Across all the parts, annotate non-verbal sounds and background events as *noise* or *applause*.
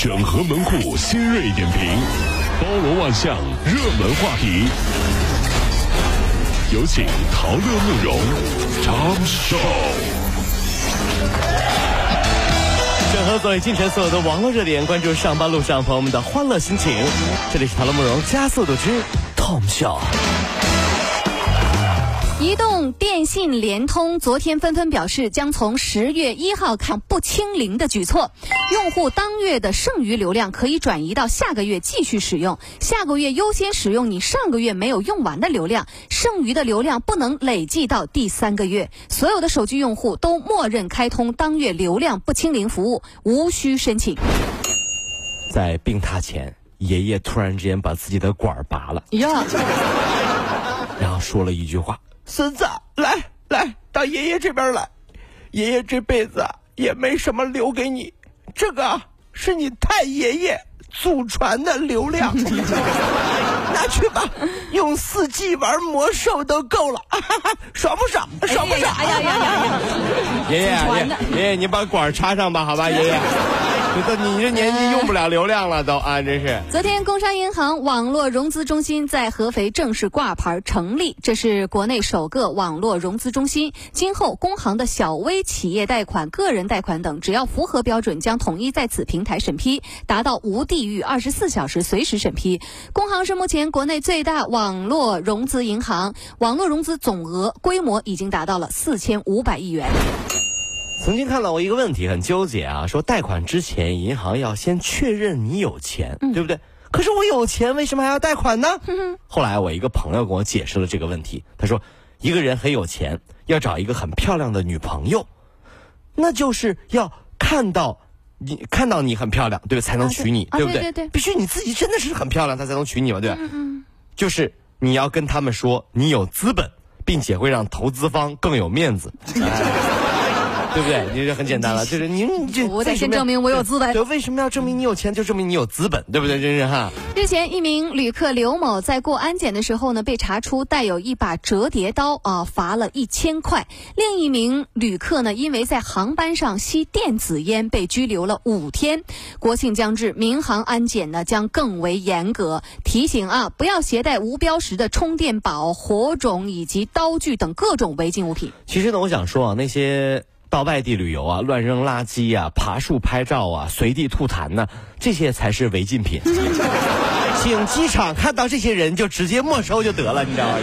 整合门户新锐点评，包罗万象，热门话题。有请陶乐慕容长寿。整合最近城所有的网络热点，关注上班路上朋友们的欢乐心情。这里是陶乐慕容加速度之 Tom Show。移动、电信、联通昨天纷纷表示，将从十月一号看不清零的举措。用户当月的剩余流量可以转移到下个月继续使用，下个月优先使用你上个月没有用完的流量，剩余的流量不能累计到第三个月。所有的手机用户都默认开通当月流量不清零服务，无需申请。在病榻前，爷爷突然之间把自己的管儿拔了，呀，*laughs* 然后说了一句话。孙子，来来到爷爷这边来，爷爷这辈子也没什么留给你，这个是你太爷爷祖传的流量，*laughs* 拿去吧，用四 G 玩魔兽都够了，*laughs* 爽不爽？爽不爽？哎呀呀呀呀！爷爷爷爷，你把管插上吧，好吧，爷爷，*laughs* 你这年纪用不了流量了都啊，真是。*laughs* 昨天，工商银行网络融资中心在合肥正式挂牌成立，这是国内首个网络融资中心。今后，工行的小微企业贷款、个人贷款等，只要符合标准，将统一在此平台审批，达到无地域、二十四小时随时审批。工行是目前国内最大网络融资银行，网络融资总额规模已经达到了四千五百亿元。曾经看到过一个问题，很纠结啊，说贷款之前银行要先确认你有钱，对不对？可是我有钱，为什么还要贷款呢？后来我一个朋友跟我解释了这个问题，他说，一个人很有钱，要找一个很漂亮的女朋友，那就是要看到你看到你很漂亮，对吧？才能娶你，啊对不对？啊对对对必须你自己真的是很漂亮，他才能娶你嘛，对吧？就是你要跟他们说你有资本，并且会让投资方更有面子。*laughs* *laughs* 对不对？你这很简单了，*laughs* 就是你你这我得先证明我有资本对，为什么要证明你有钱？就证明你有资本，对不对？真是哈。日前，一名旅客刘某在过安检的时候呢，被查出带有一把折叠刀啊，罚了一千块。另一名旅客呢，因为在航班上吸电子烟，被拘留了五天。国庆将至，民航安检呢将更为严格，提醒啊，不要携带无标识的充电宝、火种以及刀具等各种违禁物品。其实呢，我想说啊，那些到外地旅游啊、乱扔垃圾啊、爬树拍照啊、随地吐痰呢，这些才是违禁品。*laughs* 请机场看到这些人就直接没收就得了，你知道吗？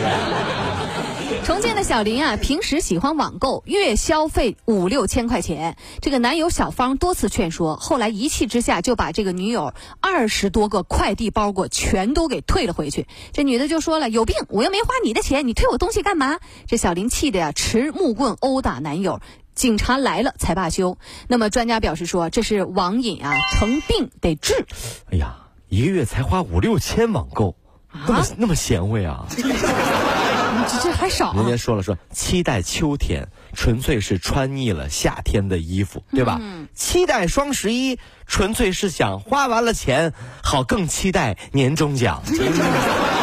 重庆的小林啊，平时喜欢网购，月消费五六千块钱。这个男友小芳多次劝说，后来一气之下就把这个女友二十多个快递包裹全都给退了回去。这女的就说了：“有病！我又没花你的钱，你退我东西干嘛？”这小林气的呀，持木棍殴打男友。警察来了才罢休。那么专家表示说，这是网瘾啊，成病得治。哎呀，一个月才花五六千网购，那么那么贤惠啊！*laughs* 这这还少、啊人家。说了说，期待秋天纯粹是穿腻了夏天的衣服，对吧？期待双十一纯粹是想花完了钱，好更期待年终奖。*laughs*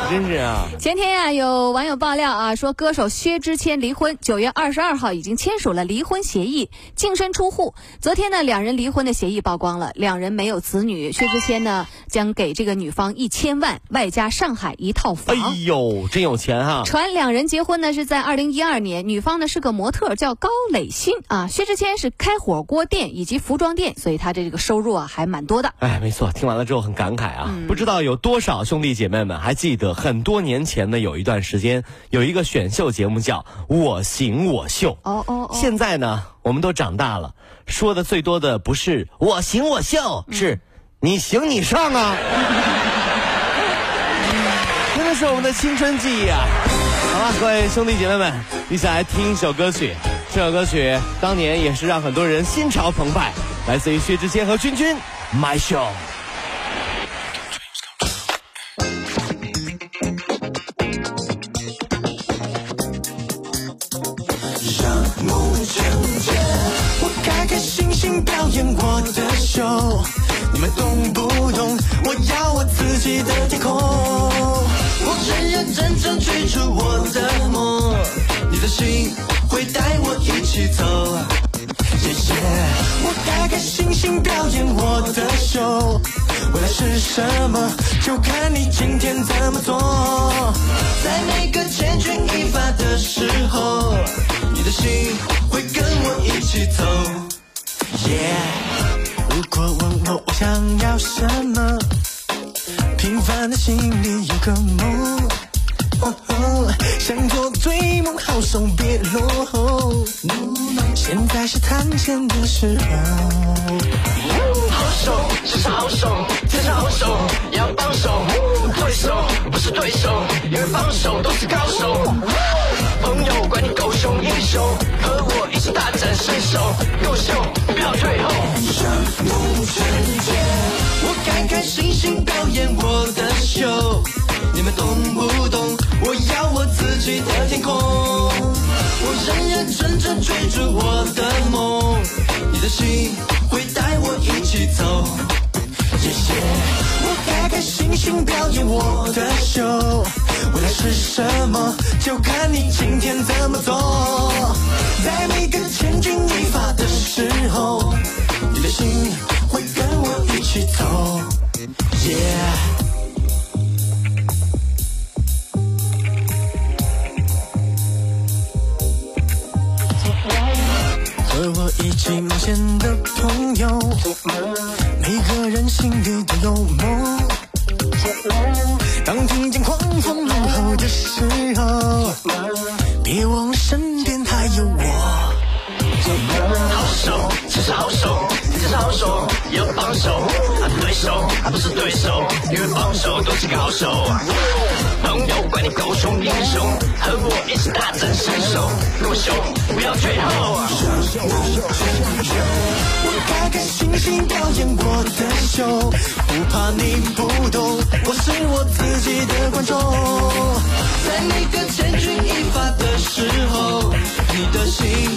*laughs* 真是啊！前天呀、有网友爆料啊，说歌手薛之谦离婚，九月二十二号已经签署了离婚协议，净身出户。昨天呢，两人离婚的协议曝光了，两人没有子女。薛之谦呢，将给这个女方一千万，外加上海一套房哎。呦，真有钱哈！传两人结婚呢是在二零一二年，女方呢是个模特，叫高磊鑫啊。薛之谦是开火锅店以及服装店，所以他的这个收入啊还蛮多的。哎，没错，听完了之后很感慨啊！不知道有多少兄弟姐妹们还记得很多年前呢，有一段时间有一个选秀节目叫《我行我秀》。哦哦哦，现在呢，我们都长大了，说的最多的不是“我行我秀”，是“你行你上”啊！真的是我们的青春记忆啊！好了，各位兄弟姐妹们，一起来听一首歌曲。这首歌曲当年也是让很多人心潮澎湃，来自于薛之谦和君君，《My Show》。我的秀，你们懂不懂？我要我自己的天空，我认认真真追逐我的梦，你的心会带我一起走。谢谢，我开开心心表演我的秀，未来是什么，就看你今天怎么做。在每个千钧一发的时候，你的心会跟我一起走。Yeah，如果问我我想要什么，平凡的心里有个梦。想做追梦好手，别落后。现在是探险的时候。好手就是好手，天生好手要帮手。对手不是对手，因为帮手都是高手。朋友管你狗熊英雄，和我一起大展身手。够秀，退后。上路成全，我开开心心表演我的秀，你们懂不懂？我要我自己的天空，我认认真真追逐我的梦，你的心会带我一起走。请表演我的秀，未来是什么，就看你今天怎么做。在每个千钧一发的时候，你的心会跟我一起走。Yeah。和我一起冒险的朋友，每个人心里都有梦。最后，别忘了身边还有我。好手就是好手，天生好手也要帮手。啊，对手啊不是对手，因为放手都是高手。朋友管你狗熊英雄，和我一起大展身手。够秀，不要退后。我开开心心表演我的秀，不怕你不懂，我是我自己的观众。在每个千钧一发的时候，你的心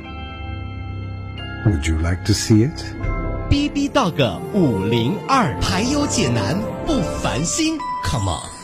would you like to see it? B B Dog 五零二，排忧解难不烦心，Come on。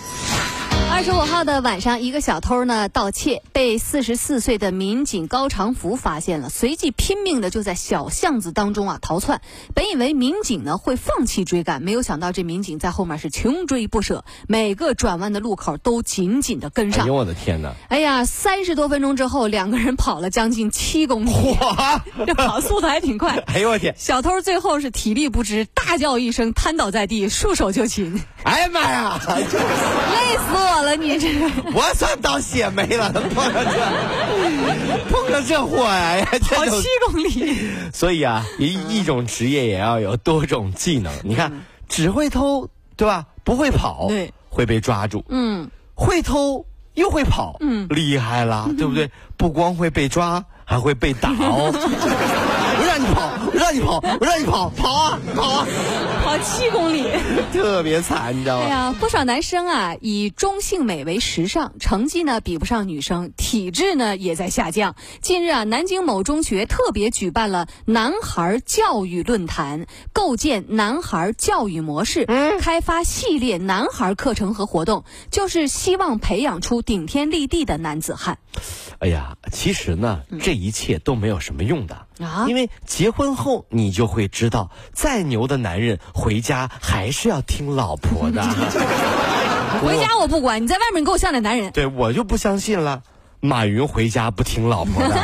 二十五号的晚上，一个小偷呢盗窃，被四十四岁的民警高长福发现了，随即拼命的就在小巷子当中啊逃窜。本以为民警呢会放弃追赶，没有想到这民警在后面是穷追不舍，每个转弯的路口都紧紧的跟上哎呦。我的天哪！哎呀，三十多分钟之后，两个人跑了将近七公里，哇！*laughs* 这跑速度还挺快。哎呦我天！小偷最后是体力不支，大叫一声，瘫倒在地，束手就擒，哎呀妈呀！*laughs* 累死我了！你这个 *laughs* 我算倒血霉了，碰上这碰上这货呀！哎呀，跑这种七公里，所以啊，一一种职业也要有多种技能。你看，只会偷，对吧？不会跑，对，会被抓住。嗯，会偷又会跑，嗯厉害了，对不对？不光会被抓，还会被打哦。*laughs* *laughs* 我让你跑，我让你跑，我让你跑，跑啊，跑啊，跑七公里。特别惨，你知道吗？哎呀，不少男生啊，以中性美为时尚，成绩呢比不上女生，体质呢也在下降。近日啊，南京某中学特别举办了男孩教育论坛，构建男孩教育模式，开发系列男孩课程和活动，就是希望培养出顶天立地的男子汉哎呀，其实呢，这一切都没有什么用的。啊因为结婚后你就会知道，再牛的男人回家还是要听老婆的。*laughs* 回家我不管，你在外面你给我像点男人。对我就不相信了，马云回家不听老婆的，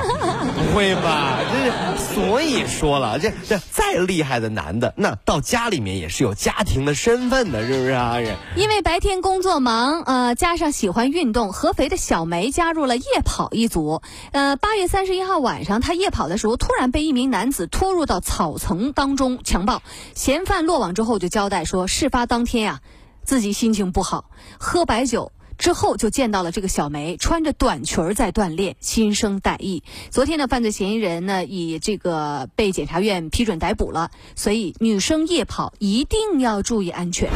不 *laughs* 会吧？这是所以说了，这这再厉害的男的，那到家里面也是有家庭的身份的，是不是啊？因为白天工作忙，呃，加上喜欢运动，合肥的小梅加入了夜跑一族。呃，八月三十一号晚上，她夜跑的时候，突然被一名男子拖入到草丛当中强暴。嫌犯落网之后就交代说，事发当天呀、自己心情不好，喝白酒。之后就见到了这个小梅穿着短裙儿在锻炼，心生歹意。昨天的，犯罪嫌疑人呢以这个被检察院批准逮捕了，所以女生夜跑一定要注意安全。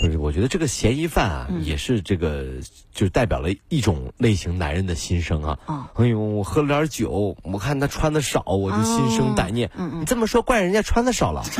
不是，我觉得这个嫌疑犯啊，也是这个，就是代表了一种类型男人的心声啊。啊哎呦，我喝了点酒，我看他穿的少，我就心生歹念。你这么说，怪人家穿的少了。*laughs*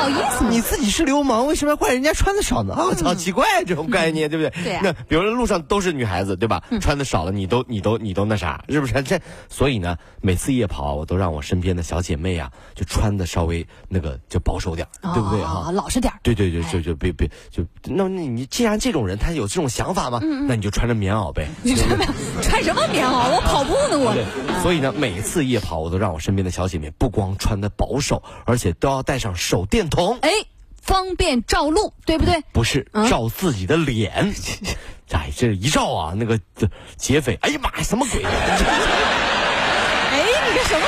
好意思？你自己是流氓，为什么要怪人家穿的少呢？啊，我操，奇怪这种概念，对不对？对啊那比如说路上都是女孩子，对吧？穿的少了，你都你都你都那啥，是不是？这所以呢，每次夜跑，我都让我身边的小姐妹啊，就穿的稍微那个就保守点儿，对不对哈？哦老实点儿。对对对，就就别别就那那你既然这种人他有这种想法嘛，那你就穿着棉袄呗。你穿没有？穿什么棉袄？我跑步呢，我。对，所以呢，每次夜跑，我都让我身边的小姐妹不光穿的保守，而且都要带上手电筒。哎，方便照路，对不对？不是嗯照自己的脸，*laughs* 哎，这一照啊，那个劫匪，哎呀妈呀，什么鬼？哎，你这什么？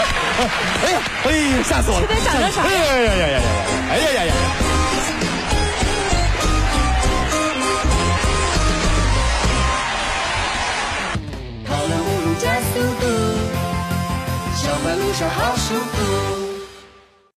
哎呀，哎呀，吓死我了！这得长成啥哎呀呀呀呀呀呀！哎呀呀呀好舒服。